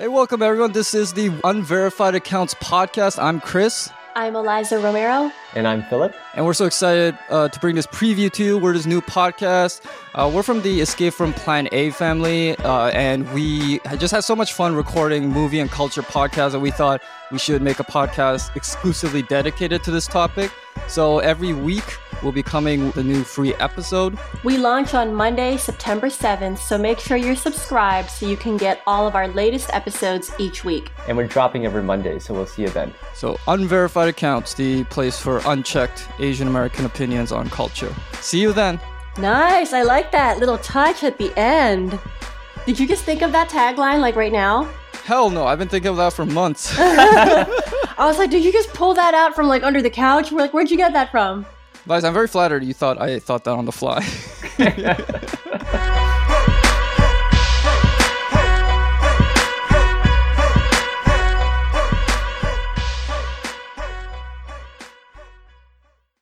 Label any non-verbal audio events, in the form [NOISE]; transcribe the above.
Hey, welcome everyone. This is the Unverified Accounts podcast. I'm Chris. I'm Eliza Romero. And I'm Philip. And we're so excited uh, to bring this preview to you. We're this new podcast. Uh, we're from the Escape from Plan A family, uh, and we just had so much fun recording movie and culture podcasts that we thought we should make a podcast exclusively dedicated to this topic. So every week, will be coming with a new free episode. We launch on Monday, September 7th, so make sure you're subscribed so you can get all of our latest episodes each week. And we're dropping every Monday, so we'll see you then. So, Unverified Accounts, the place for unchecked Asian American opinions on culture. See you then. Nice, I like that little touch at the end. Did you just think of that tagline like right now? Hell no, I've been thinking of that for months. [LAUGHS] I was like, did you just pull that out from like under the couch? We're like, where'd you get that from? Guys, I'm very flattered you thought I thought that on the fly. [LAUGHS] [LAUGHS]